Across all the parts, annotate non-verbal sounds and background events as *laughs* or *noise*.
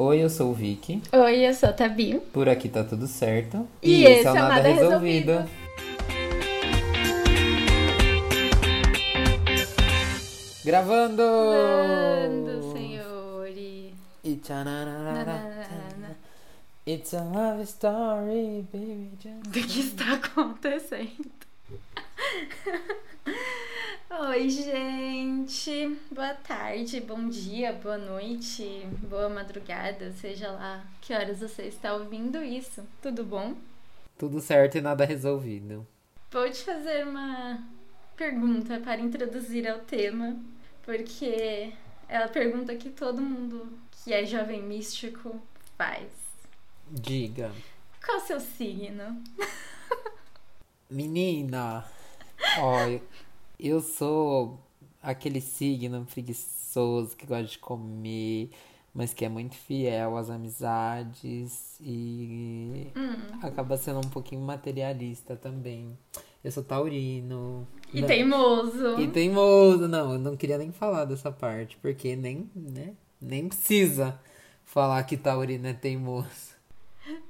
Oi, eu sou o Vicky. Oi, eu sou a Tabi. Por aqui tá tudo certo. E, esse é o Nada, Nada Resolvido. Resolvido. Gravando! Gravando, senhores. It's a, It's a love story, baby. O que está acontecendo? *laughs* Oi, gente. Boa tarde, bom dia, boa noite, boa madrugada, seja lá que horas você está ouvindo isso. Tudo bom? Tudo certo e nada resolvido. Vou te fazer uma pergunta para introduzir ao tema, porque é a pergunta que todo mundo que é jovem místico faz. Diga. Qual o seu signo? *laughs* Menina, ó, eu sou aquele signo preguiçoso que gosta de comer, mas que é muito fiel às amizades e hum. acaba sendo um pouquinho materialista também. Eu sou taurino. E não, teimoso. E teimoso. Não, eu não queria nem falar dessa parte, porque nem, né, nem precisa falar que taurino é teimoso.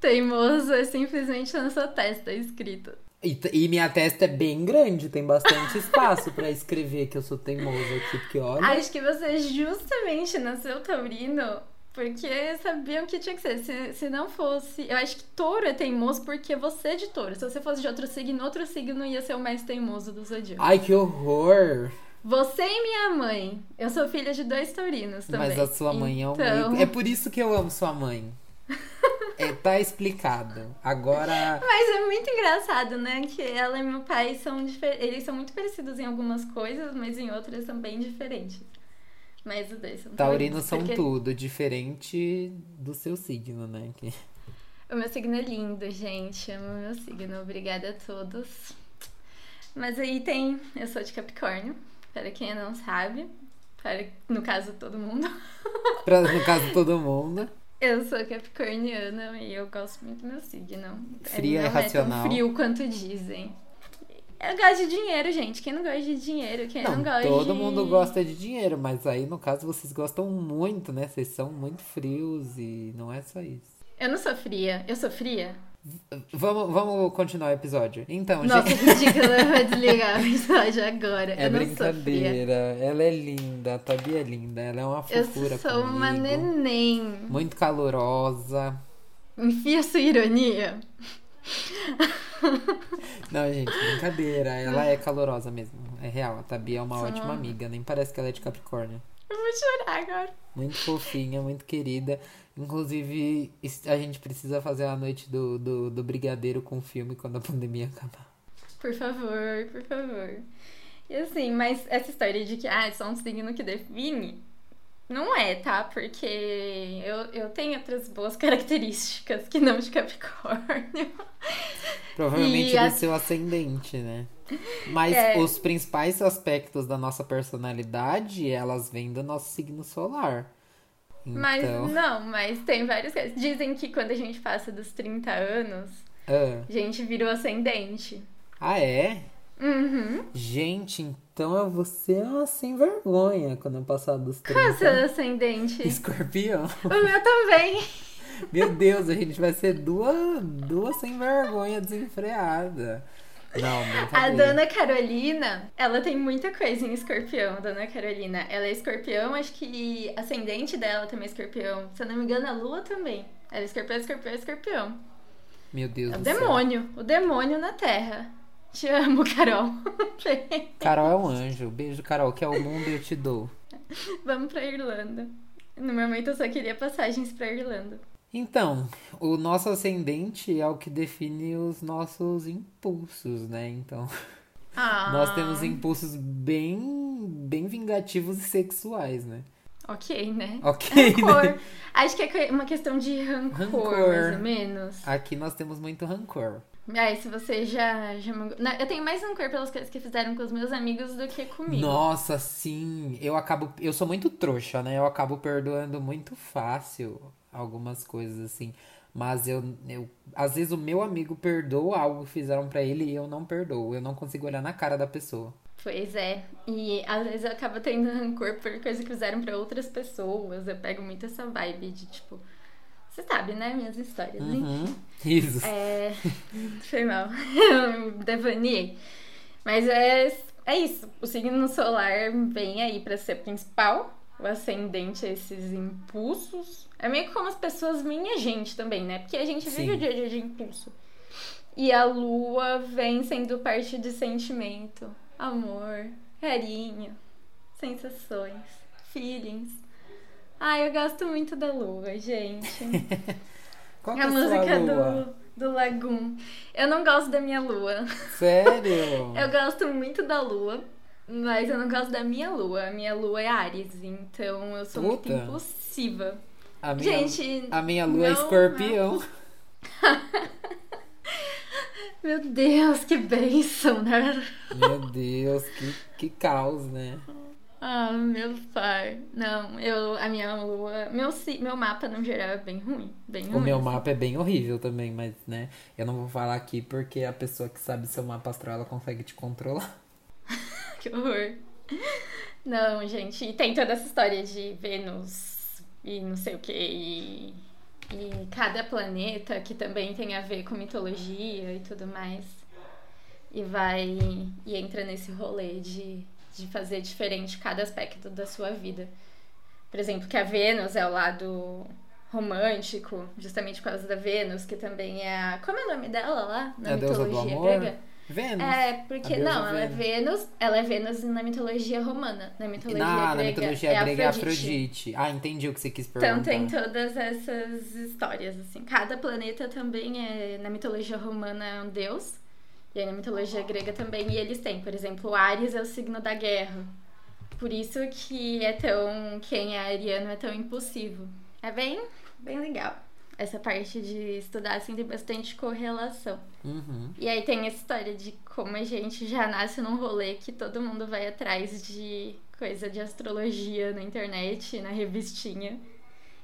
Teimoso é simplesmente na sua testa escrito. E, e, minha testa é bem grande, tem bastante *laughs* espaço para escrever que eu sou teimoso aqui, porque olha. Acho que você justamente nasceu taurino porque sabiam que tinha que ser. Se, se não fosse. Eu acho que touro é teimoso porque você é de touro. Se você fosse de outro signo, outro signo ia ser o mais teimoso do zodíaco. Ai, que horror! Você e minha mãe. Eu sou filha de dois taurinos também. Mas a sua mãe então... é um. É por isso que eu amo sua mãe. *laughs* É, tá explicado. Agora. Mas é muito engraçado, né? Que ela e meu pai são diferentes. Eles são muito parecidos em algumas coisas, mas em outras são bem diferentes. Mas os dois são Taurinos são porque... tudo, diferente do seu signo, né? Que... O meu signo é lindo, gente. Amo o meu signo. Obrigada a todos. Mas aí tem. Eu sou de Capricórnio, para quem não sabe. Para, no caso, todo mundo. pra, no caso, todo mundo. Eu sou capricorniana e eu gosto muito do meu signo. Fria e racional. É tão frio quanto dizem. Eu gosto de dinheiro, gente. Quem não gosta de dinheiro? Quem não, não gosta todo de... mundo gosta de dinheiro, mas aí no caso vocês gostam muito, né? Vocês são muito frios e não é só isso. Eu não sou fria. Eu sou fria? Vamos, vamos continuar o episódio. Então, Nossa, gente... ridículo, eu vou desligar o episódio agora. É eu brincadeira. Ela é linda, a Tabi é linda. Ela é uma fofura Eu sou comigo. uma neném. Muito calorosa. Enfia sua ironia. Não, gente, brincadeira. Ela é calorosa mesmo. É real. A Tabi é uma ótima amiga. Nem parece que ela é de Capricórnio. Eu vou chorar agora. Muito fofinha, muito querida. Inclusive, a gente precisa fazer a noite do, do, do brigadeiro com o filme quando a pandemia acabar. Por favor, por favor. E assim, mas essa história de que ah, é só um signo que define, não é, tá? Porque eu, eu tenho outras boas *laughs* características que não de Capricórnio. Provavelmente e do a... seu ascendente, né? Mas é... os principais aspectos da nossa personalidade, elas vêm do nosso signo solar. Então... Mas não, mas tem vários Dizem que quando a gente passa dos 30 anos, ah. a gente virou ascendente. Ah, é? Uhum. Gente, então eu vou ser uma sem vergonha quando eu passar dos 30. Qual é o seu ascendente? Escorpião. O meu também. Meu Deus, a gente vai ser duas, duas sem vergonha desenfreada. Não, A dona Carolina, ela tem muita coisa em escorpião, dona Carolina. Ela é escorpião, acho que ascendente dela também é escorpião. Se eu não me engano, a lua também. Ela é escorpião, escorpião, escorpião. Meu Deus é o demônio, céu. o demônio na terra. Te amo, Carol. *laughs* Carol é um anjo. Beijo, Carol, que é o mundo eu te dou. Vamos pra Irlanda. No momento eu só queria passagens pra Irlanda. Então, o nosso ascendente é o que define os nossos impulsos, né? Então, ah. *laughs* nós temos impulsos bem, bem vingativos e sexuais, né? Ok, né? Ok. *laughs* Rancor. Né? Acho que é uma questão de rancor, rancor, mais ou menos. Aqui nós temos muito rancor. Aí, se você já, já. Não, eu tenho mais rancor pelas coisas que fizeram com os meus amigos do que comigo. Nossa, sim. Eu acabo. Eu sou muito trouxa, né? Eu acabo perdoando muito fácil algumas coisas assim. Mas eu, eu às vezes o meu amigo perdoa algo que fizeram para ele e eu não perdoo. Eu não consigo olhar na cara da pessoa. Pois é. E às vezes eu acabo tendo rancor por coisas que fizeram para outras pessoas. Eu pego muito essa vibe de tipo, Você sabe, né? Minhas histórias. Uhum. Isso. É. *laughs* Foi mal. *laughs* Eu devaneei. Mas é, é isso. O signo solar vem aí pra ser principal. O ascendente é esses impulsos. É meio que como as pessoas veem a gente também, né? Porque a gente vive Sim. o dia a dia de impulso. E a lua vem sendo parte de sentimento, amor, carinho, sensações, feelings. Ai, eu gosto muito da lua, gente. *laughs* Qual que a é a música lua? do, do Lagoon. Eu não gosto da minha lua. Sério? *laughs* Eu gosto muito da lua, mas eu não gosto da minha lua. A minha lua é Ares, então eu sou muito Puta. impulsiva. A minha, Gente, a minha lua é não, escorpião. *laughs* Meu Deus, que bênção, né? Meu Deus, que, que caos, né? Ah, meu pai. Não, eu, a minha lua. Meu, meu mapa, no geral, é bem ruim. Bem ruim. O meu assim. mapa é bem horrível também, mas, né? Eu não vou falar aqui porque a pessoa que sabe seu mapa astral, ela consegue te controlar. *laughs* *laughs* Que horror. Não, gente, e tem toda essa história de Vênus e não sei o que, e, e cada planeta que também tem a ver com mitologia e tudo mais. E vai e entra nesse rolê de, de fazer diferente cada aspecto da sua vida. Por exemplo, que a Vênus é o lado romântico, justamente por causa da Vênus, que também é a. Como é o nome dela lá? Na É a deusa do mitologia amor? grega? Vênus. É, porque não, ela é Vênus, ela é Vênus na mitologia romana. Na mitologia na, na grega mitologia é grega é Afrodite. Afrodite. Ah, entendi o que você quis perguntar. Então tem todas essas histórias, assim. Cada planeta também é, na mitologia romana é um deus. E aí na mitologia grega também. E eles têm, por exemplo, Ares é o signo da guerra. Por isso que é tão. Quem é ariano é tão impulsivo. É bem, bem legal. Essa parte de estudar assim tem bastante correlação. Uhum. E aí tem essa história de como a gente já nasce num rolê que todo mundo vai atrás de coisa de astrologia na internet, na revistinha.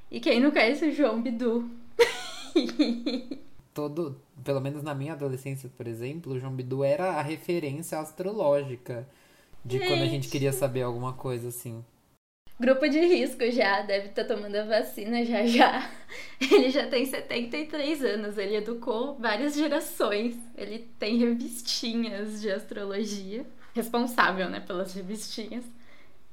E quem não conhece o João Bidu? *laughs* Todo, pelo menos na minha adolescência, por exemplo, o João Bidu era a referência astrológica de quando a gente Gente. queria saber alguma coisa assim. Grupo de risco já, deve estar tomando a vacina já já. *laughs* Ele já tem 73 anos, ele educou várias gerações. Ele tem revistinhas de astrologia. Responsável, né, pelas revistinhas.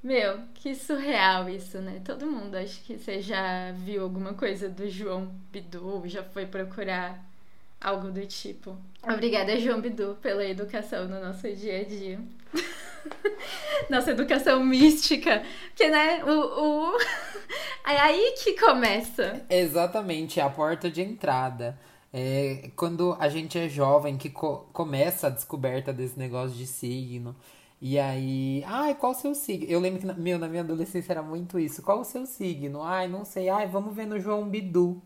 Meu, que surreal isso, né? Todo mundo acho que você já viu alguma coisa do João Bidu, já foi procurar algo do tipo. Obrigada, João Bidu, pela educação no nosso dia a dia. *laughs* Nossa educação mística. Porque, né, o. o... *laughs* É aí que começa. Exatamente, é a porta de entrada. É quando a gente é jovem que co- começa a descoberta desse negócio de signo. E aí, ai, qual o seu signo? Eu lembro que, na, meu, na minha adolescência era muito isso. Qual o seu signo? Ai, não sei. Ai, vamos ver no João Bidu.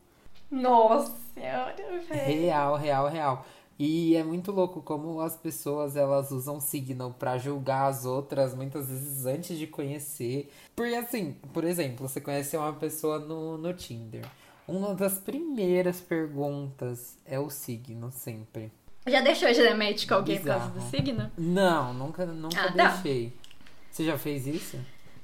Nossa senhora, velho. Real, real, real. E é muito louco como as pessoas elas usam signo pra julgar as outras muitas vezes antes de conhecer. Porque assim, por exemplo, você conhece uma pessoa no, no Tinder. Uma das primeiras perguntas é o signo, sempre. Já deixou match com alguém por causa do Bizarro. signo? Não, nunca, nunca Ah, tá. deixei. Você já fez isso?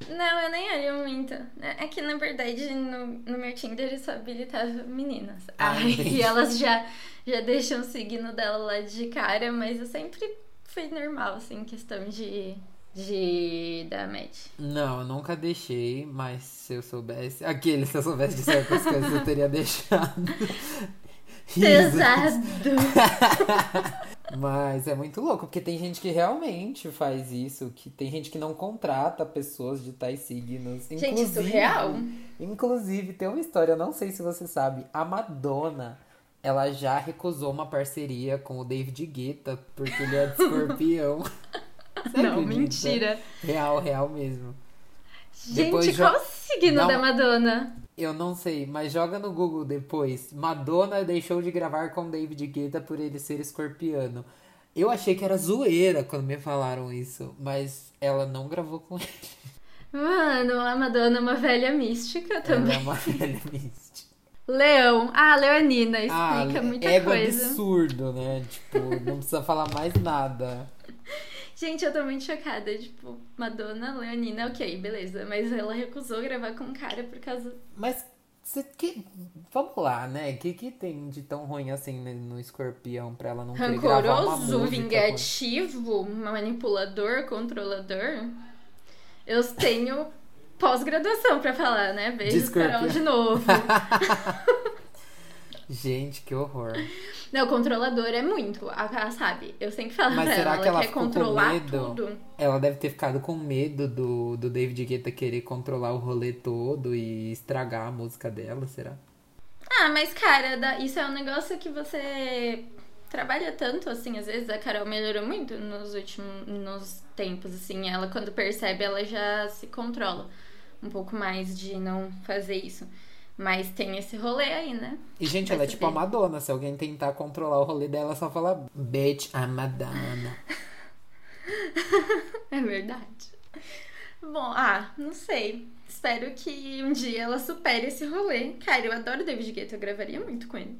Não, eu nem olho muito. É que, na verdade, no, no meu Tinder eu só habilitava meninas. Ah, e *laughs* elas já, já deixam o signo dela lá de cara, mas eu sempre fui normal, assim, questão de, de dar match. Não, eu nunca deixei, mas se eu soubesse. Aquele, se eu soubesse de certas coisas, eu teria *laughs* deixado. *laughs* Pesado! Mas é muito louco, porque tem gente que realmente faz isso, que tem gente que não contrata pessoas de tais signos. Gente, Inclusive- surreal. Inclusive, tem uma história, eu não sei se você sabe, a Madonna, ela já recusou uma parceria com o David Guetta, porque ele é de *laughs* escorpião. Não, acredita? mentira. Real, real mesmo. Gente, Depois qual o signo Não. da Madonna? Eu não sei, mas joga no Google depois. Madonna deixou de gravar com David Guetta por ele ser escorpiano. Eu achei que era zoeira quando me falaram isso, mas ela não gravou com ele. Mano, a Madonna é uma velha mística Ela também. é uma velha mística. Leão. Ah, Leonina, Ah, explica muita ego coisa. absurdo, né? Tipo, não precisa falar mais nada. Gente, eu tô muito chocada. Tipo, Madonna, Leonina, ok, beleza. Mas ela recusou gravar com um cara por causa. Mas Cê, que, vamos lá, né? O que, que tem de tão ruim assim no, no escorpião pra ela não querer gravar uma Rancoroso, música? vingativo, manipulador, controlador. Eu tenho pós-graduação pra falar, né? Beijo, Carol, de novo. *laughs* Gente, que horror. Não, controlador é muito. A Ká sabe. Eu sempre falo Mas pra será ela, que ela quer ficou com controlar tudo. Ela deve ter ficado com medo do, do David Guetta querer controlar o rolê todo e estragar a música dela, será? Ah, mas cara, isso é um negócio que você trabalha tanto, assim, às vezes a Carol melhorou muito nos últimos nos tempos, assim, ela quando percebe, ela já se controla um pouco mais de não fazer isso. Mas tem esse rolê aí, né? E, gente, Vai ela é tipo a. Madonna. Se alguém tentar controlar o rolê dela, só fala Bitch, I'm Madonna. *laughs* É verdade. Bom, ah, não sei. Espero que um dia ela supere esse rolê. Cara, eu adoro David Guetta, eu gravaria muito com ele.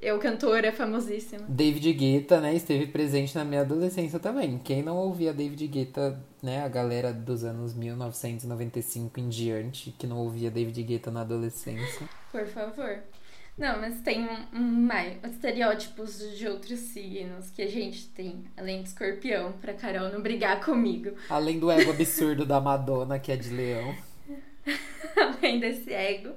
Eu, cantora famosíssima. David Guetta, né, esteve presente na minha adolescência também. Quem não ouvia David Guetta, né, a galera dos anos 1995 em diante, que não ouvia David Guetta na adolescência. Por favor. Não, mas tem um, um mais estereótipos de outros signos que a gente tem, além de escorpião, pra Carol não brigar comigo. *laughs* Além do ego absurdo da Madonna, que é de leão. além desse ego,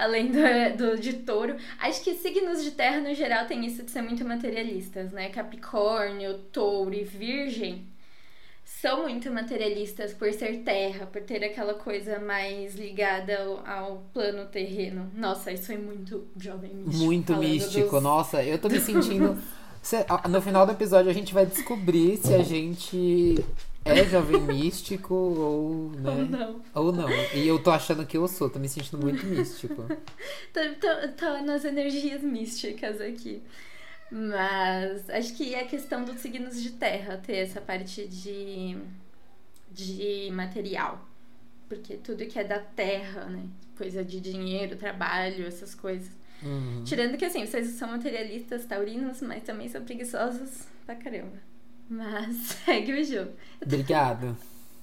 além do, do de touro. Acho que signos de terra, no geral, tem isso de ser muito materialistas, né? Capricórnio, touro e virgem são muito materialistas por ser terra, por ter aquela coisa mais ligada ao, ao plano terreno. Nossa, isso foi muito jovem místico. Muito místico. dos- Nossa, eu tô me *laughs* sentindo. No final do episódio a gente vai descobrir se a gente é jovem místico ou, né? Ou não. Ou não. E eu tô achando que eu sou, tô me sentindo muito místico. Tô, tô, tô nas energias místicas aqui. Mas acho que é questão dos signos de terra ter essa parte de, de material. Porque tudo que é da terra, né? Coisa de dinheiro, trabalho, essas coisas. Uhum. Tirando que assim, vocês são materialistas, taurinos, mas também são preguiçosos pra caramba. Mas *laughs* segue o jogo. Obrigado.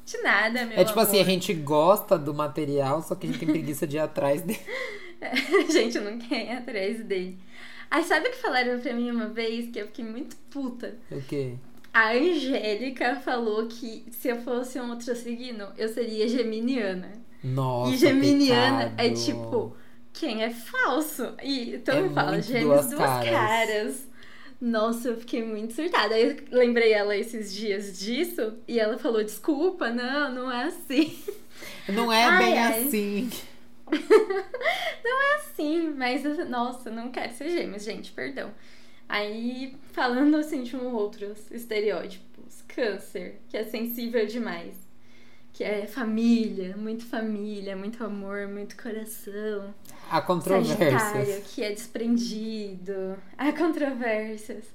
De nada, meu É tipo assim, a amor. gente gosta do material, só que a gente tem preguiça de ir atrás dele. *laughs* A gente não quer ir atrás dele. Aí sabe o que falaram pra mim uma vez que eu fiquei muito puta? O quê? A Angélica falou que se eu fosse um outro signo, eu seria geminiana. Nossa, e geminiana é pecado. tipo, quem é falso? E todo É mundo fala, gêmeos duas duas, caras. caras. Nossa, eu fiquei muito surtada. Aí eu lembrei ela esses dias disso e ela falou: desculpa, não, não é assim. *laughs* Não é Ai, bem ai. assim. *laughs* Sim, mas nossa, não quero ser gêmeos, gente, perdão. Aí, falando assim de um outros estereótipos, câncer, que é sensível demais. Que é família, muito família, muito amor, muito coração. Há Sagitário, controvérsias. que é desprendido. Há controvérsias.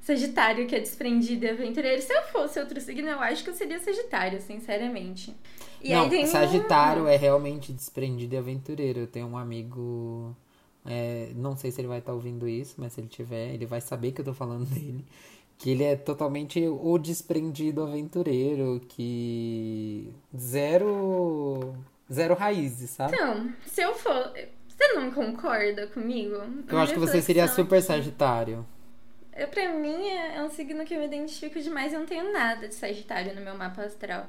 Sagitário, que é desprendido e aventureiro. Se eu fosse outro signo, eu acho que eu seria Sagitário, sinceramente. E não, aí tem Sagitário é realmente desprendido e aventureiro. Eu tenho um amigo. é, não sei se ele vai estar ouvindo isso, mas se ele tiver, ele vai saber que eu tô falando *laughs* dele. Que ele é totalmente o desprendido aventureiro, que. Zero. Zero raízes, sabe? Então, se eu for. Você não concorda comigo? Eu acho que você seria super Sagitário. Eu, pra mim, é é um signo que eu me identifico demais. Eu não tenho nada de Sagitário no meu mapa astral.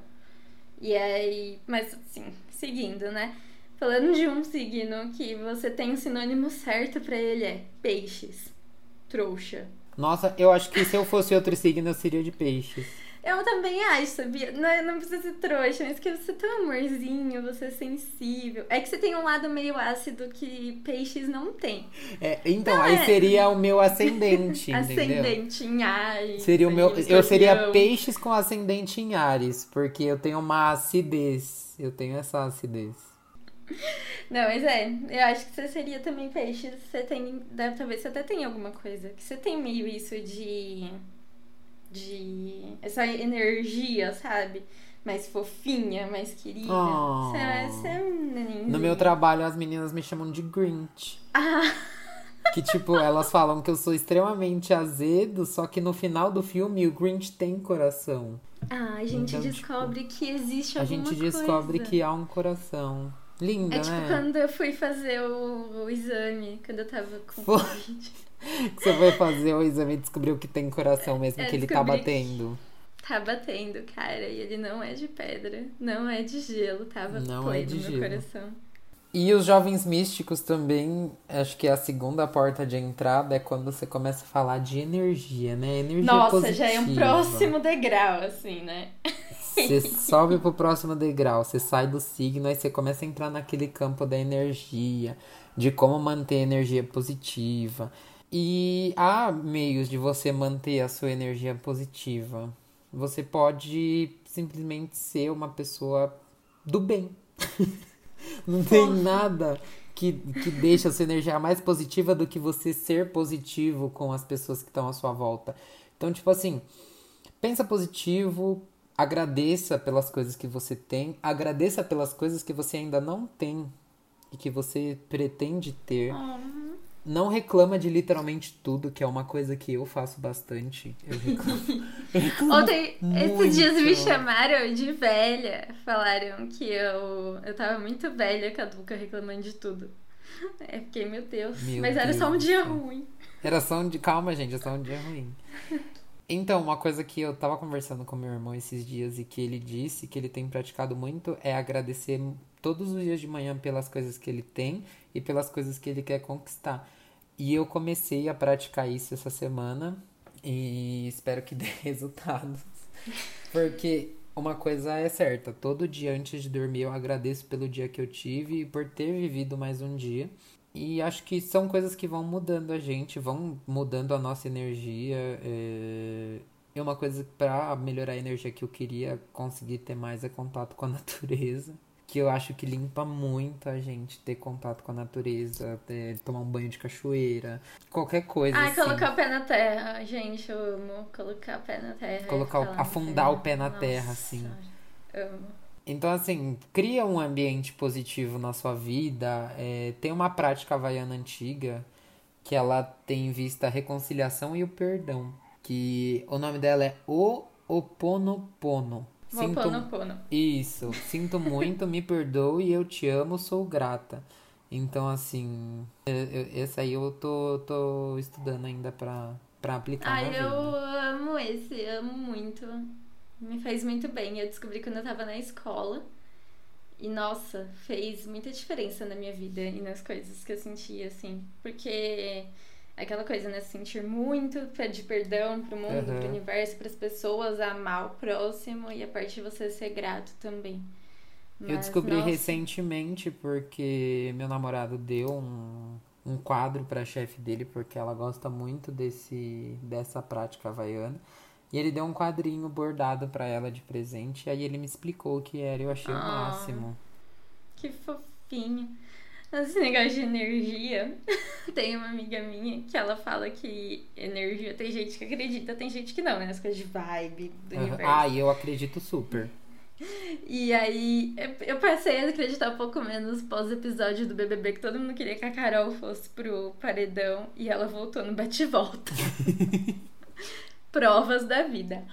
E aí. Mas, assim, seguindo, né? Falando de um signo que você tem o sinônimo certo pra ele é peixes. Trouxa. Nossa, eu acho que se eu fosse outro signo, eu seria de peixes. Eu também acho, sabia? Não, não precisa ser trouxa, mas que você tem um amorzinho, você é sensível. É que você tem um lado meio ácido que peixes não tem. É, então, Não, aí é- seria o meu ascendente? *laughs* Ascendente em Ares. Seria o meu, eu seria peixes com ascendente em Ares, porque eu tenho uma acidez. Eu tenho essa acidez. Não, mas é, eu acho que você seria também peixes. Você tem. Deve, talvez você até tenha alguma coisa. Que você tem meio isso de. De. Essa energia, sabe? Mais fofinha, mais querida. Oh. Você, é- é um nenenzinho. No meu trabalho, as meninas me chamam de Grinch. Ah, *laughs* Que, tipo, elas falam que eu sou extremamente azedo, só que no final do filme o Grinch tem coração. ah, a gente Então, descobre que existe A alguma gente coisa. descobre que há um coração. Linda, É tipo né? quando eu fui fazer o, o exame, quando eu tava com. Covid. *laughs* Você foi fazer o exame e descobriu que tem coração mesmo, É, que ele tá batendo. Tá batendo, cara, e ele não é de pedra, não é de gelo, tava Não é de no meu gelo. coração. E os jovens místicos também, acho que a segunda porta de entrada é quando você começa a falar de energia, né? Energia Nossa, positiva. já é um próximo degrau, assim, né? *laughs* Você *laughs* sobe pro próximo degrau, você sai do signo, aí você começa a entrar naquele campo da energia, de como manter a energia positiva. E há meios de você manter a sua energia positiva. Você pode simplesmente ser uma pessoa do bem. *laughs* Não tem nada que, que deixa a sua energia mais positiva do que você ser positivo com as pessoas que estão à sua volta. Então, tipo assim, pensa positivo, agradeça pelas coisas que você tem, agradeça pelas coisas que você ainda não tem e que você pretende ter. Oh, Não reclama de literalmente tudo, que é uma coisa que eu faço bastante. Eu reclamo. eu *laughs* reclamo Ontem, esses dias me muito. chamaram de velha. Falaram que eu, eu tava muito velha, caduca, reclamando de tudo. *laughs* É, fiquei, meu Deus. Meu Mas era só um Deus dia ruim. Era só um dia. Calma, gente, é só um dia ruim. *laughs* Então, uma coisa que eu tava conversando com meu irmão esses dias e que ele disse que ele tem praticado muito é agradecer todos os dias de manhã pelas coisas que ele tem e pelas coisas que ele quer conquistar. E eu comecei a praticar isso essa semana e espero que *laughs* dê resultados. Porque uma coisa é certa, todo dia antes de dormir eu agradeço pelo dia que eu tive e por ter vivido mais um dia. E acho que são coisas que vão mudando a gente, vão mudando a nossa energia. É, e uma coisa para melhorar a energia que eu queria conseguir ter mais é contato com a *laughs* natureza. Que eu acho que limpa muito a gente ter contato com a natureza, ter- tomar um banho de cachoeira, qualquer coisa Ah, assim. colocar o pé na terra. Gente, eu amo colocar o pé na terra. Colocar o- afundar o pé na Nossa terra, assim. Amo. Então, assim, cria um ambiente positivo na sua vida. É, tem uma prática havaiana antiga que ela tem em vista a reconciliação e o perdão. Que o nome dela é O Oponopono. Sinto, Ho'oponopono. isso, sinto muito, me perdoe, eu te amo, sou grata. Então, assim, eu- eu- esse aí eu tô, tô estudando ainda pra, pra aplicar Ai, eu vida. amo esse, amo muito. Me fez muito bem. Eu descobri quando eu tava na escola. E nossa, fez muita diferença na minha vida e nas coisas que eu sentia, assim. Porque aquela coisa, né? Sentir muito, pedir perdão pro mundo, Aham. pro universo, pras pessoas, amar o próximo e a parte de você ser grato também. Eu Mas, descobri nossa, recentemente porque meu namorado deu um, um quadro pra chefe dele, porque ela gosta muito desse, dessa prática havaiana. E ele deu um quadrinho bordado pra ela de presente, e aí ele me explicou o que era, eu achei o Ah. máximo. Que fofinho. Esse negócio de energia, *laughs* tem uma amiga minha que ela fala que energia tem gente que acredita, tem gente que não, né? As coisas de vibe do Aham. universo. Ah, e eu acredito super. E aí eu- eu passei a acreditar um pouco menos pós-episódio do BBB, que todo mundo queria que a Carol fosse pro paredão e ela voltou no bate-volta. *laughs* Provas da vida.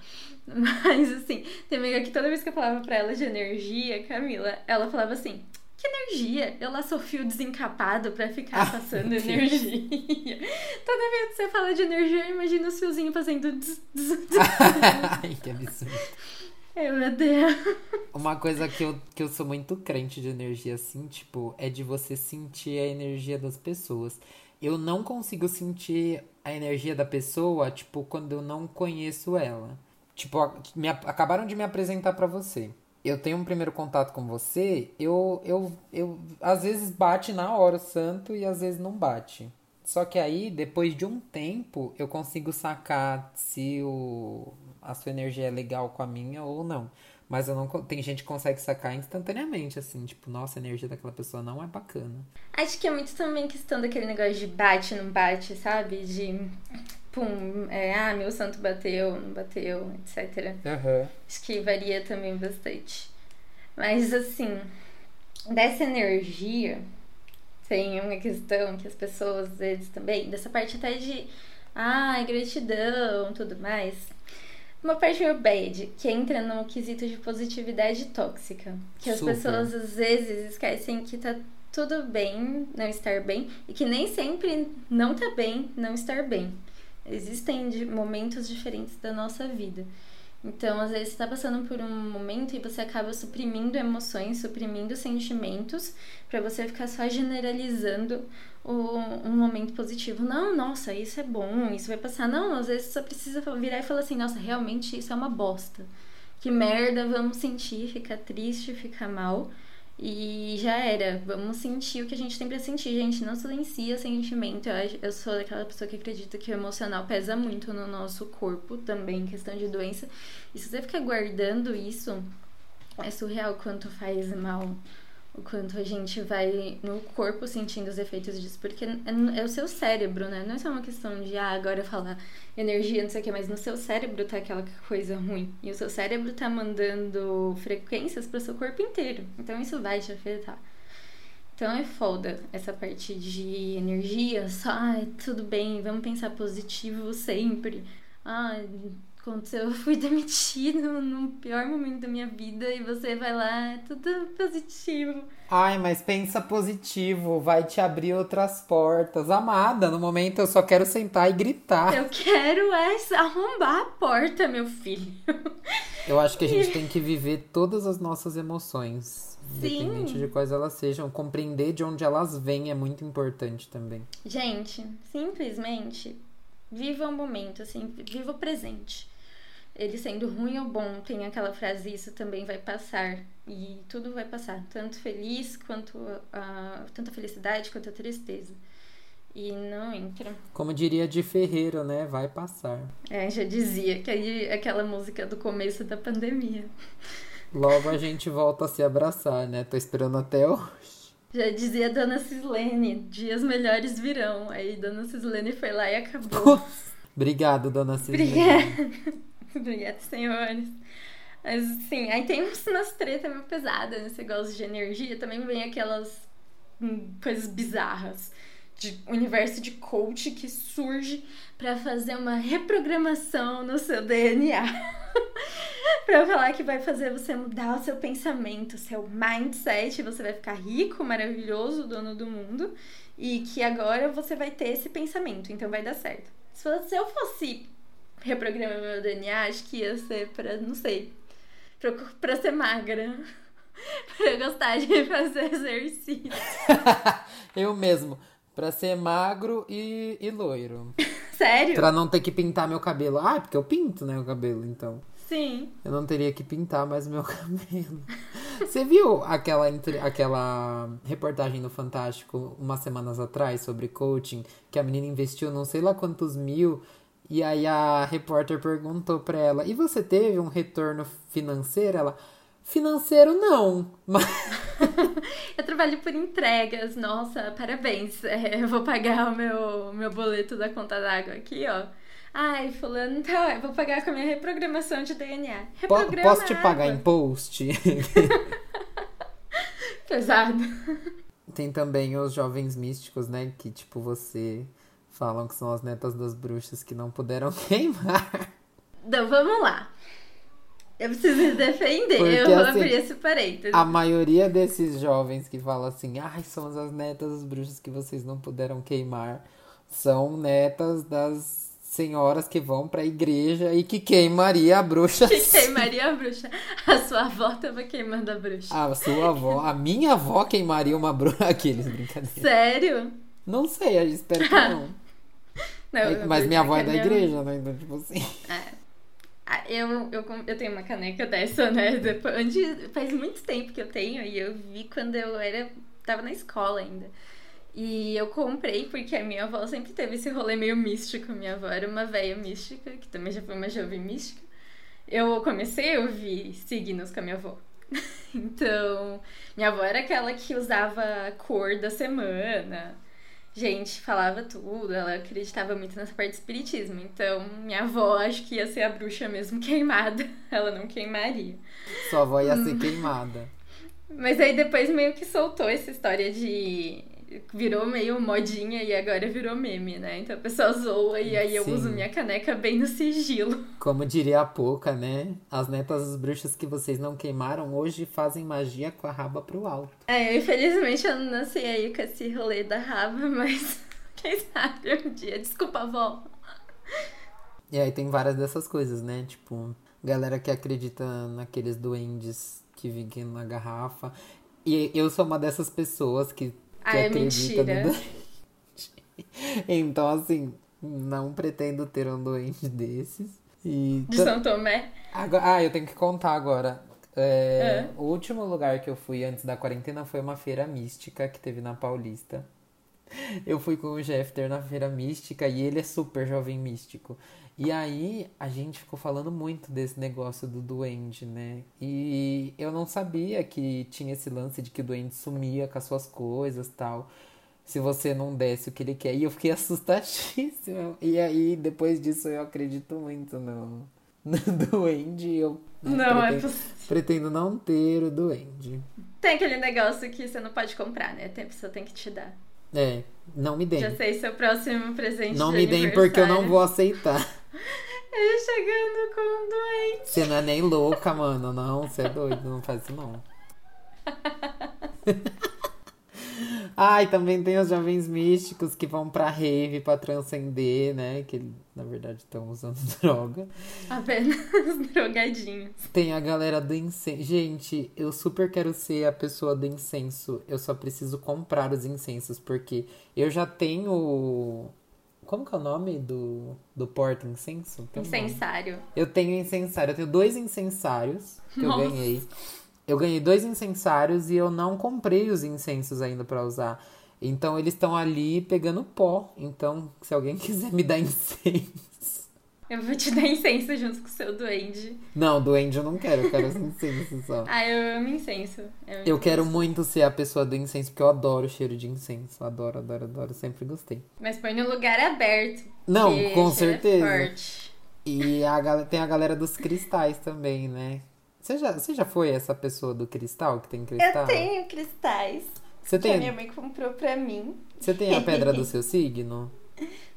Mas assim, tem amiga que toda vez que eu falava pra ela de energia, Camila, ela falava assim. Que energia? Eu lá sou fio desencapado pra ficar Ah, passando energia. *laughs* Toda vez que você fala de energia, eu imagino os fiozinhos fazendo. *laughs* Ai, que absurdo. Ai, meu Deus. Uma coisa que eu, que eu sou muito crente de energia, assim, tipo, é de você sentir a energia das pessoas. Eu não consigo sentir a energia da pessoa, tipo, quando eu não conheço ela. Tipo, me, acabaram de me apresentar pra você. Eu tenho um primeiro contato com você, eu, eu, eu, às vezes bate na hora o santo e às vezes não bate. Só que aí, depois de um tempo, eu consigo sacar se o, a sua energia é legal com a minha ou não. Mas eu não, tem gente que consegue sacar instantaneamente, assim, tipo, nossa, a energia daquela pessoa não é bacana. Acho que é muito também questão daquele negócio de bate, não bate, sabe? De pum, é, ah, meu santo bateu, não bateu, etc. Aham. Acho que varia também bastante. Mas assim, dessa energia, tem uma questão que as pessoas, às vezes também, dessa parte até de ai, gratidão, tudo mais. Uma parte meio bad, que entra no quesito de positividade tóxica. Que as Super. pessoas às vezes esquecem que tá tudo bem não estar bem e que nem sempre não tá bem não estar bem. Existem momentos diferentes da nossa vida. Então, às vezes, você tá passando por um momento e você acaba suprimindo emoções, suprimindo sentimentos, pra você ficar só generalizando o, um momento positivo. Não, nossa, isso é bom, isso vai passar. Não, às vezes só precisa virar e falar assim, nossa, realmente isso é uma bosta. Que merda, vamos sentir, ficar triste, ficar mal. E já era. Vamos sentir o que a gente tem pra sentir. Gente, não silencia sentimento. Eu, sou daquela pessoa que acredita que o emocional pesa muito no nosso corpo também, em questão de doença. E se você ficar guardando isso, é surreal quanto faz mal. O quanto a gente vai no corpo sentindo os efeitos disso. Porque é, é o seu cérebro, né? Não é só uma questão de, ah, agora falar energia, não sei o que, mas no seu cérebro tá aquela coisa ruim. E o seu cérebro tá mandando frequências pro seu corpo inteiro. Então isso vai te afetar. Então é foda essa parte de energia, só, ai, tudo bem, vamos pensar positivo sempre. Ai, aconteceu, eu fui demitido no pior momento da minha vida e você vai lá, é tudo positivo. Ai, mas pensa positivo, vai te abrir outras portas. Amada, no momento eu só quero sentar e gritar. Eu quero é arrombar a porta, meu filho. Eu acho que a gente tem que viver todas as nossas emoções, Sim. independente de quais elas sejam. Compreender de onde elas vêm é muito importante também. Gente, simplesmente viva o momento, assim, viva o presente. Ele sendo ruim ou bom, tem aquela frase, isso também vai passar. E tudo vai passar, tanto feliz quanto a, tanto a felicidade quanto a tristeza. E não entra. Como diria de Ferreiro, né? Vai passar. É, já dizia que aí aquela música do começo da pandemia. Logo a gente volta a se abraçar, né? Tô esperando até hoje. Já dizia Dona Cislene, dias melhores virão. Aí Dona Cislene foi lá e acabou. Obrigado, dona Cisne. Obrigada. *laughs* Obrigada, senhores. Mas assim, aí tem umas treta meio pesadas nesse negócio de energia. Também vem aquelas hum, coisas bizarras de universo de coach que surge pra fazer uma reprogramação no seu DNA. *laughs* pra falar que vai fazer você mudar o seu pensamento, seu mindset, você vai ficar rico, maravilhoso, dono do mundo, e que agora você vai ter esse pensamento, então vai dar certo. Se eu fosse reprogramar meu DNA, acho que ia ser pra, não sei, pra, pra ser magra. *laughs* pra eu gostar de fazer *laughs* exercício. *laughs* Eu mesmo. Pra ser magro e, e loiro. Sério? Pra não ter que pintar meu cabelo. Ah, porque eu pinto, né, o cabelo, então. Sim. Eu não teria que pintar mais meu cabelo. Você viu aquela, aquela reportagem no Fantástico umas semanas atrás sobre coaching? Que a menina investiu não sei lá quantos mil. E aí a repórter perguntou pra ela: E você teve um retorno financeiro? Ela: Financeiro não. Mas *laughs* Eu trabalho por entregas. Nossa, parabéns. É, eu vou pagar o meu, meu boleto da conta d'água aqui, ó. Ai, fulano, então, eu vou pagar com a minha reprogramação de DNA. Reprograma posso te pagar em post? *laughs* Pesado. Tem também os jovens místicos, né? Que tipo você falam que são as netas das bruxas que não puderam *laughs* queimar. Então, vamos lá. Eu preciso me defender. Porque, eu vou assim, abrir esse parênteses. A maioria desses jovens que falam assim, ai, somos as netas das bruxas que vocês não puderam queimar, são netas das senhoras que vão pra igreja e que queimaria a bruxa. *laughs* Que queimaria a bruxa. A sua avó tava queimando a bruxa. A sua avó, a minha avó queimaria uma bruxa. *laughs* Aqueles brincadeiras. Sério? Não sei, espero que não. Não, eu Mas vou minha avó é da igreja, né? Então, tipo assim. Ah, eu, eu, eu tenho uma caneca dessa, né? Depois, antes, faz muito tempo que eu tenho e eu vi quando eu era. tava na escola ainda. E eu comprei porque a minha avó sempre teve esse rolê meio místico. Minha avó era uma velha mística, que também já foi uma jovem mística. Eu comecei a ouvir signos com a minha avó. *laughs* Então, minha avó era aquela que usava a cor da semana. Gente, falava tudo, ela acreditava muito nessa parte do espiritismo. Então, minha avó acho que ia ser a bruxa mesmo queimada. *laughs* Ela não queimaria. Sua avó ia Hum. ser queimada. Mas aí depois meio que soltou essa história de virou meio modinha e agora virou meme, né? Então a pessoa zoa e aí eu Sim. uso minha caneca bem no sigilo. *laughs* Como diria a Poca, né? As netas das bruxas que vocês não queimaram hoje fazem magia com a raba pro alto. É, infelizmente eu não nasci aí com esse rolê da raba, *laughs* mas quem sabe um dia. Desculpa, avó. E aí tem várias dessas coisas, né? Tipo, galera que acredita naqueles duendes que vivem na garrafa. E eu sou uma dessas pessoas que Ah, é mentira. no. *laughs* Então, assim, não pretendo ter um duende desses. E De São Tomé. Agora- ah, eu tenho que contar agora. É, É. O último lugar que eu fui antes da quarentena foi uma feira mística que teve na Paulista. Eu fui com o Jeffter na feira mística e ele é super jovem místico. E aí a gente ficou falando muito desse negócio do duende, né? E eu não sabia que tinha esse lance de que o duende sumia com as suas coisas tal. Se você não desse o que ele quer. E eu fiquei *laughs* assustadíssima. E aí, depois disso, eu acredito muito no, no *laughs* duende. Eu né, Não, é pretendo, possível. pretendo não ter o duende. Tem aquele negócio que você não pode comprar, né? A pessoa tem que te dar. É, não me deem. Já sei seu próximo presente Não me deem porque eu não vou aceitar. Ele chegando com um doente. Você não é nem louca, mano. Não, você é doido. Não faz isso, não. *laughs* Ai, também tem os jovens místicos que vão pra rave pra transcender, né? Que na verdade estão usando *laughs* droga. Apenas *laughs* drogadinhos. Tem a galera do incenso. Gente, eu super quero ser a pessoa do incenso. Eu só preciso comprar os incensos, porque eu já tenho. Como que é o nome do, do porta-incenso? Tem um nome. Incensário. Eu tenho incensário. Eu tenho dois incensários que Nossa. eu ganhei. Eu ganhei dois incensários e eu não comprei os incensos ainda pra usar. Então eles estão ali pegando pó. Então, se alguém *laughs* quiser me dar incenso. Eu vou te *laughs* dar incenso junto com o seu duende. Não, duende eu não quero, eu quero os incensos só. *laughs* Ah, eu amo incenso. amo Eu quero incenso. muito ser a pessoa do incenso, porque eu adoro o cheiro de incenso. Adoro, adoro, adoro. Sempre gostei. Mas põe no lugar aberto. Não, com é certeza. forte. E a, tem a galera dos cristais também, né? Você já, você já foi essa pessoa do cristal que tem cristal? Eu tenho cristais Você que a tem, minha mãe comprou pra mim. você tem a pedra do *laughs* seu signo?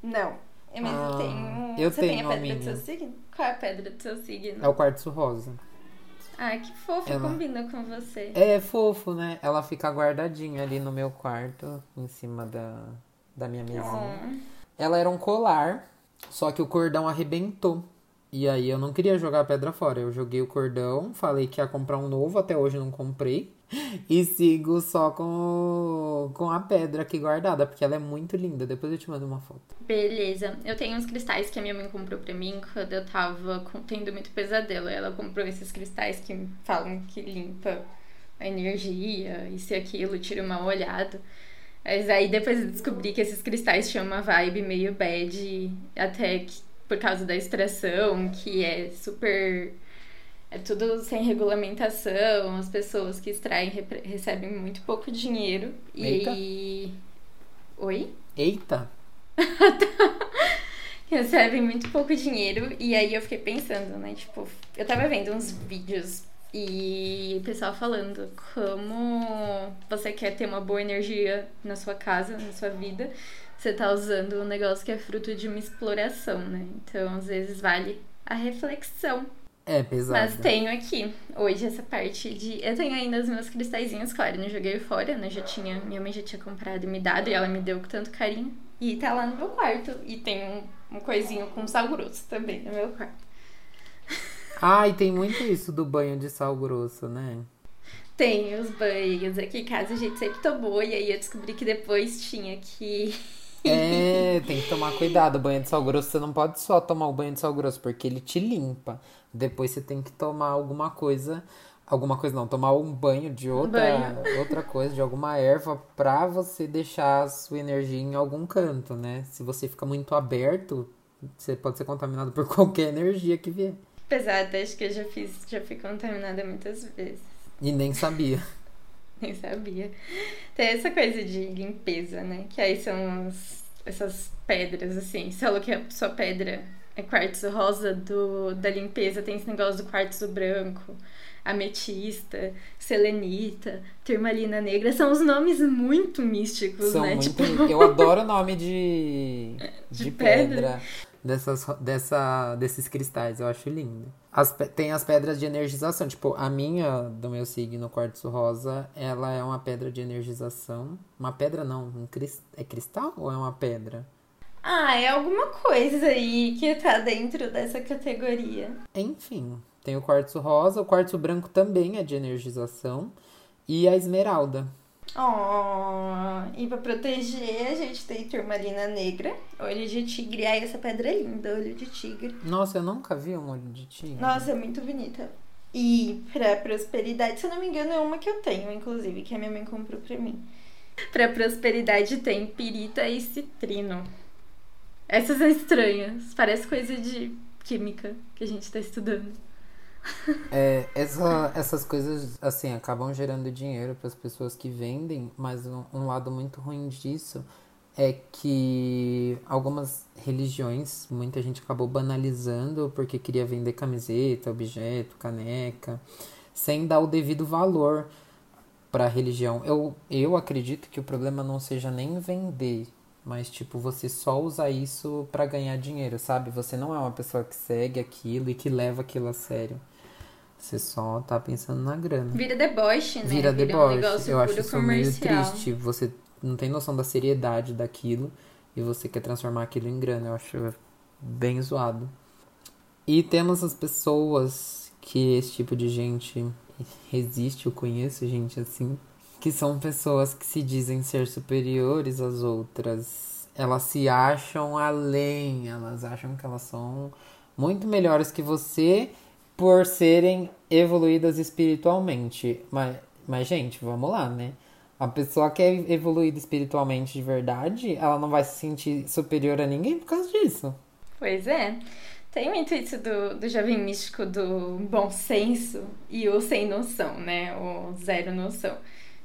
Não. Mas Ah, eu tenho. eu Você tem tenho a a pedra do seu signo? Qual é a pedra do seu signo? É o quartzo rosa. Ah, que fofo, Ela- combina com você. É fofo, né? Ela fica guardadinha ali no meu quarto, em cima da, da minha mesinha. Oh. Ela era um colar, só que o cordão arrebentou. E aí eu não queria jogar a pedra fora. Eu joguei o cordão, falei que ia comprar um novo, até hoje não comprei. *laughs* E sigo só com, com a pedra aqui guardada, porque ela é muito linda. Depois eu te mando uma foto. Beleza. Eu tenho uns cristais que a minha mãe comprou pra mim quando eu tava tendo muito pesadelo. Ela comprou esses cristais que falam que limpa a energia, isso e aquilo, tira uma olhada. Mas aí depois eu descobri que esses cristais tinham uma vibe meio bad, até que por causa da extração, que é super. É tudo sem regulamentação, as pessoas que extraem repre- recebem muito pouco dinheiro. Eita. E. Oi? Eita! *laughs* recebem muito pouco dinheiro. E aí eu fiquei pensando, né? Tipo, eu tava vendo uns vídeos e o pessoal falando como você quer ter uma boa energia na sua casa, na sua vida. Você tá usando um negócio que é fruto de uma exploração, né? Então, às vezes, vale a reflexão. É pesado. Mas tenho aqui, hoje, essa parte de. Eu tenho ainda os meus cristalzinhos, claro, não joguei fora, né? Já tinha. Minha mãe já tinha comprado e me dado, e ela me deu com tanto carinho. E tá lá no meu quarto. E tem um, um coisinho com sal grosso também no meu quarto. Ai, tem muito isso do banho de sal grosso, né? Tem os banhos aqui em casa, a gente sempre tomou, e aí eu descobri que depois tinha que. É, tem que tomar cuidado. O banho de sal grosso, você não pode só tomar o banho de sal grosso, porque ele te limpa. Depois você tem que tomar alguma coisa. Alguma coisa não, tomar um banho de outra, Banho. outra coisa, de alguma erva, pra você deixar a sua energia em algum canto, né? Se você fica muito aberto, você pode ser contaminado por *laughs* qualquer energia que vier. Apesar acho que eu já fiz, já fui contaminada muitas vezes. E nem sabia. *laughs* Nem sabia. Tem essa coisa de limpeza, né? Que aí são os- essas pedras, assim. Você falou que a sua pedra é quartzo rosa do, da limpeza, tem esse negócio do quartzo branco. ametista, selenita, turmalina negra, são os nomes muito místicos, São né? muito. Tipo, Eu adoro o *laughs* nome de, de, De pedra. pedra. Dessas, dessa, desses cristais, eu acho lindo. As, tem as pedras de energização. Tipo, a minha, do meu signo, quartzo rosa, ela é uma pedra de energização. Uma pedra não, um cris, é cristal ou é uma pedra? ah, é alguma coisa aí que tá dentro dessa categoria. Enfim, tem o quartzo rosa, o quartzo branco também é de energização. E a esmeralda. Oh, e pra proteger, a gente tem turmalina negra, olho de tigre. Ai, essa pedra é linda, olho de tigre. Nossa, eu nunca vi um olho de tigre. Nossa, é muito bonita. E pra prosperidade, se eu não me engano, é uma que eu tenho, inclusive, que a minha mãe comprou pra mim. Pra prosperidade tem pirita e citrino. Essas são estranhas. Parece coisa de química que a gente tá estudando. É, essa- essas coisas, assim, acabam gerando dinheiro para as pessoas que vendem, mas um, um lado muito ruim disso é que algumas religiões, muita gente acabou banalizando porque queria vender camiseta, objeto, caneca, sem dar o devido valor para a religião. Eu, eu acredito que o problema não seja nem vender, mas tipo, você só usar isso para ganhar dinheiro, sabe? Você não é uma pessoa que segue aquilo e que leva aquilo a sério. Você só tá pensando na grana. Vira deboche, né? Vira um deboche. negócio Eu acho isso meio comercial. triste. Você não tem noção da seriedade daquilo e você quer transformar aquilo em grana. Eu acho bem zoado. E temos as pessoas que esse tipo de gente resiste. Eu conheço gente assim. Que são pessoas que se dizem ser superiores às outras. Elas se acham além. Elas acham que elas são muito melhores que você por serem evoluídas espiritualmente. Mas, mas, gente, vamos lá, né? A pessoa que é evoluída espiritualmente de verdade, ela não vai se sentir superior a ninguém por causa disso. Pois é. Tem muito isso do, do jovem místico do bom senso e o sem noção, né? O zero noção.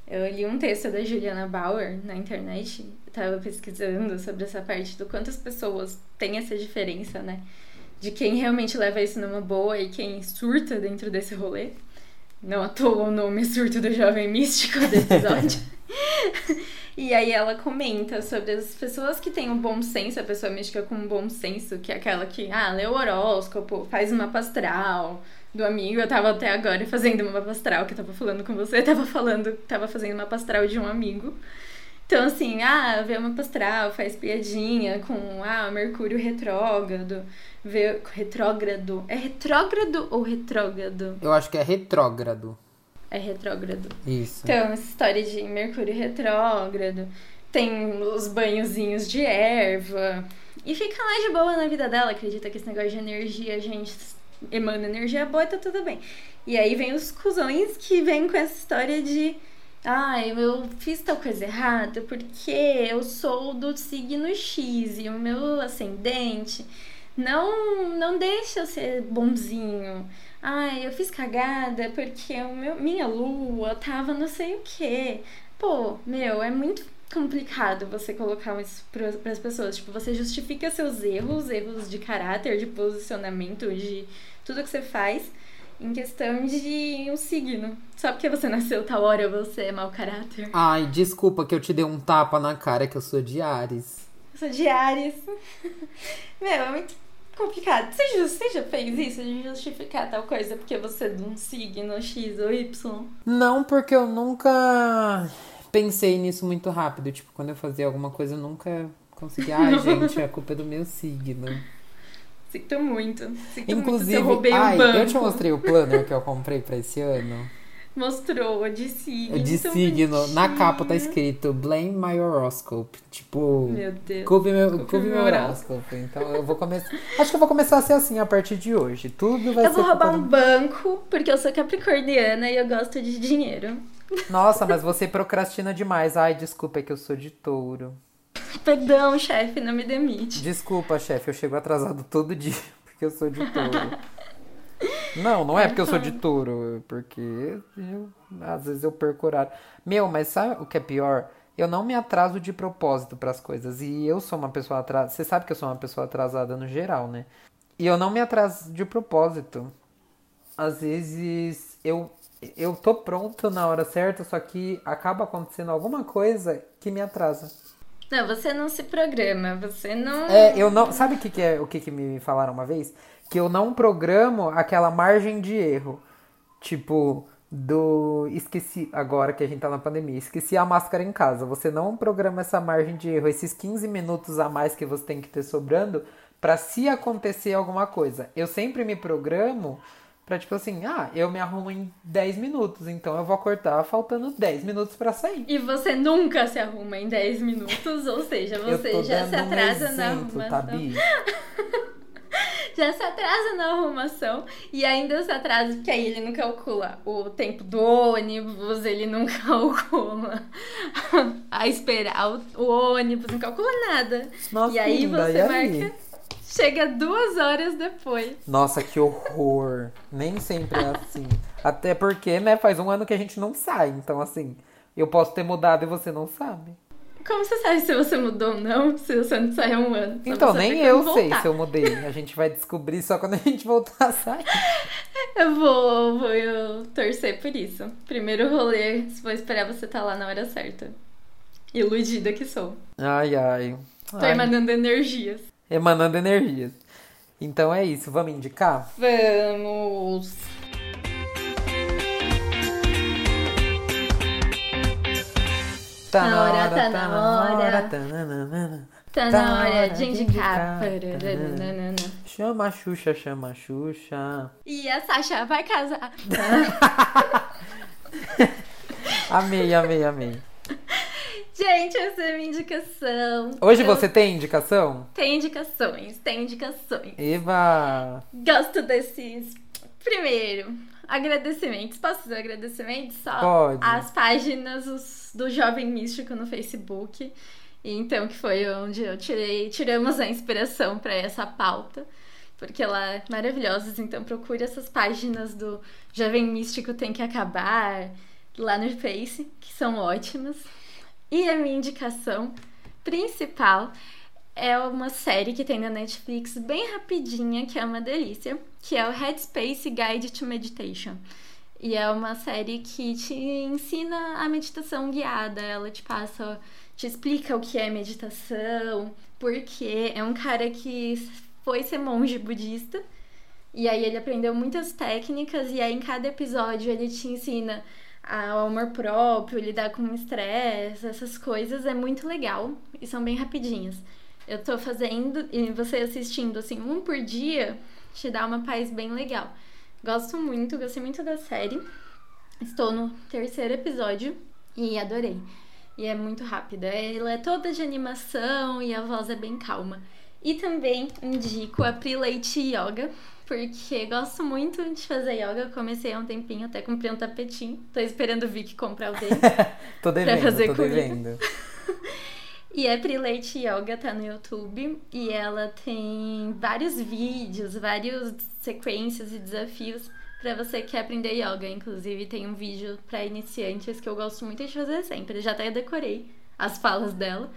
Eu li um texto da Juliana Bauer na internet, eu tava pesquisando sobre essa parte do quantas pessoas têm essa diferença, né? De quem realmente leva isso numa boa e quem surta dentro desse rolê. Não à toa o nome surto do jovem místico do *laughs* episódio. E aí ela comenta sobre as pessoas que têm um bom senso, a pessoa mística com um bom senso, que é aquela que, ah, lê o horóscopo, faz uma astral do amigo. Eu tava até agora fazendo uma astral, que eu tava falando com você, eu tava falando, tava fazendo uma astral de um amigo. Então, assim, ah, vê uma astral, faz piadinha com, ah, Mercúrio retrógrado, vê retrógrado. É retrógrado ou retrógrado? Eu acho que é retrógrado. É retrógrado. Isso. Então, essa história de Mercúrio retrógrado, tem os banhozinhos de erva, e fica lá de boa na vida dela, acredita que esse negócio de energia, a gente emana energia boa e tá tudo bem. E aí vem os cuzões que vêm com essa história de ai, eu fiz tal coisa errada porque eu sou do signo X e o meu ascendente não não deixa eu ser bonzinho. Ai, eu fiz cagada porque o meu, minha lua tava não sei o quê. Pô, meu, é muito complicado você colocar isso para as pessoas. Tipo, você justifica seus erros, erros de caráter, de posicionamento, de tudo que você faz, em questão de um signo. Só porque você nasceu tal hora você é mau caráter. Ai, desculpa que eu te dei um tapa na cara que eu sou de Ares. Eu sou de Ares. *laughs* Meu, é muito complicado. Você, ju- você já fez isso de justificar tal coisa porque você é de um signo X ou Y? Não, porque eu nunca pensei nisso muito rápido. Tipo, quando eu fazia alguma coisa, eu nunca conseguia. Ai, *laughs* gente, a culpa é do meu signo. Sinto muito. Sinto muito Inclusive, eu roubei ai, um banco. eu te mostrei o planner que eu comprei pra esse ano. *laughs* Mostrou de signo. De tão signo. Na capa tá escrito Blame My Horoscope. Tipo, Meu Deus. culpe meu, culpe meu horóscopo. Então eu vou começar. Acho que eu vou começar a ser assim a partir de hoje. Tudo vai Eu ser. vou roubar um banco porque eu sou capricorniana e eu gosto de dinheiro. Nossa, mas você procrastina demais. Ai, desculpa, é que eu sou de touro. Perdão, chefe, não me demite. Desculpa, chefe, eu chego atrasado todo dia *laughs* porque eu sou de touro. Não, não é porque eu sou de touro, é porque eu- às vezes eu perco horário. Meu, mas sabe o que é pior? Eu não me atraso de propósito pras coisas. E eu sou uma pessoa atrasada. Você sabe que eu sou uma pessoa atrasada no geral, né? E eu não me atraso de propósito. Às vezes eu, eu tô pronto na hora certa, só que acaba acontecendo alguma coisa que me atrasa. Não, você não se programa, você não. É, eu não. Sabe o que, que é o que, que me falaram uma vez? Que eu não programo aquela margem de erro. Tipo, do. Esqueci, agora que a gente tá na pandemia, esqueci a máscara em casa. Você não programa essa margem de erro, esses 15 minutos a mais que você tem que ter sobrando, para se acontecer alguma coisa. Eu sempre me programo Pra tipo assim, ah, eu me arrumo em 10 minutos, então eu vou cortar faltando 10 minutos para sair. E você nunca se arruma em 10 minutos, ou seja, você já se atrasa um na arrumação. Tá, *laughs* já se atrasa na arrumação e ainda se atrasa, porque aí ele não calcula o tempo do ônibus, ele não *laughs* calcula a esperar o, ônibus, não calcula nada. Nossa, e aí você e aí? Chega duas horas depois. Nossa, que horror. Nem sempre é assim. Até porque, né, faz um ano que a gente não sai. Então, assim, eu posso ter mudado e você não sabe. Como você sabe se você mudou ou não? Se você não sai há um ano? Então, nem eu sei se eu mudei. A gente vai descobrir só quando a gente voltar a sair. *laughs* Eu vou, vou eu torcer por isso. Primeiro rolê, vou esperar você estar tá lá na hora certa. Iludida que sou. Ai, ai. Tô ai. emanando energias emanando energias. Então é isso, vamos indicar? Vamos! Tá na hora, tá na hora. Tá na hora de indicar. Chama a Xuxa, chama a Xuxa. E a Sasha vai casar. *laughs* amei, amei, amei. Gente, essa é a minha indicação. Hoje você tem indicação? Tem indicações, tem indicações. Eva! Gosto desses. Primeiro, agradecimentos. Posso fazer agradecimentos? Só Pode. as páginas do Jovem Místico no Facebook. Então, que foi onde eu tirei, tiramos a inspiração para essa pauta. Porque ela é maravilhosa. Então, procure essas páginas do Jovem Místico Tem que Acabar lá no Face, que são ótimas. E a minha indicação principal é uma série que tem na Netflix bem rapidinha, que é uma delícia, que é o Headspace Guide to Meditation. E é uma série que te ensina a meditação guiada, ela te passa, te explica o que é meditação, porque é um cara que foi ser monge budista, e aí ele aprendeu muitas técnicas, e aí em cada episódio ele te ensina ao amor próprio, lidar com estresse, essas coisas é muito legal e são bem rapidinhas. Eu tô fazendo e você assistindo assim um por dia te dá uma paz bem legal. Gosto muito, gostei muito da série. Estou no terceiro episódio e adorei. E é muito rápida. Ela é toda de animação e a voz é bem calma. E também indico a Pre-Late Yoga, porque gosto muito de fazer yoga. comecei há um tempinho, até comprei um tapetinho. Tô esperando o Vic comprar o dele. *laughs* tô devendo, pra fazer tô comigo. devendo. *laughs* e é Prilate Yoga, tá no YouTube. E ela tem vários vídeos, várias sequências e desafios para você que quer aprender yoga. Inclusive, tem um vídeo para iniciantes que eu gosto muito de fazer sempre. Eu já até decorei as falas dela.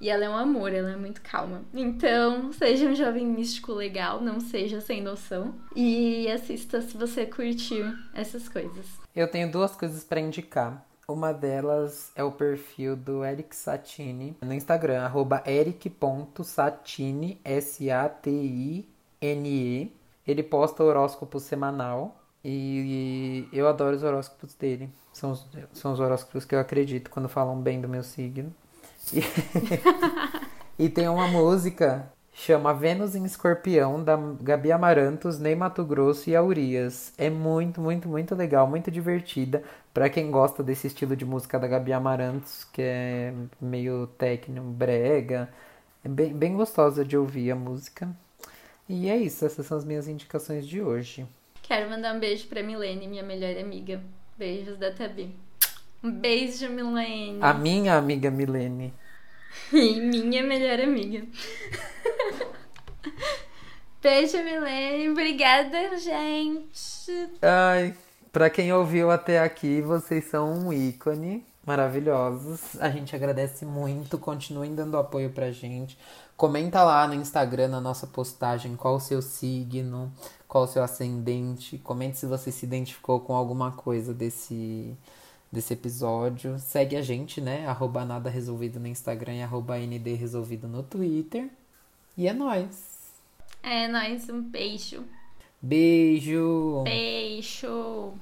E ela é um amor, ela é muito calma. Então, seja um jovem místico legal, não seja sem noção. E assista se você curtir essas coisas. Eu tenho duas coisas para indicar. Uma delas é o perfil do Eric Satini no Instagram, arroba eric.satini, S-A-T-I-N-E. Ele posta horóscopo semanal e eu adoro os horóscopos dele. São os, são os horóscopos que eu acredito quando falam bem do meu signo. E, e tem uma música chama Vênus em Escorpião, da Gabi Amarantos, Ney Mato Grosso e Aurias. É muito, muito, muito legal, muito divertida. Para quem gosta desse estilo de música da Gabi Amarantos, que é meio técnico, brega, é bem, bem gostosa de ouvir a música. E é isso, essas são as minhas indicações de hoje. Quero mandar um beijo pra Milene, minha melhor amiga. Beijos da Tabi. Um beijo, Milene. A minha amiga Milene. *laughs* E minha melhor amiga. *laughs* Beijo, Milene. Obrigada, gente. Ai, pra quem ouviu até aqui, vocês são um ícone. Maravilhosos. A gente agradece muito. Continuem dando apoio pra gente. Comenta lá no Instagram, na nossa postagem, qual o seu signo. qual o seu ascendente. Comente se você se identificou com alguma coisa desse, desse episódio. Segue a gente, né? Arroba nada resolvido no Instagram e arroba ND resolvido no Twitter. E é nóis! É nóis, um beijo. Beijo! Beijo!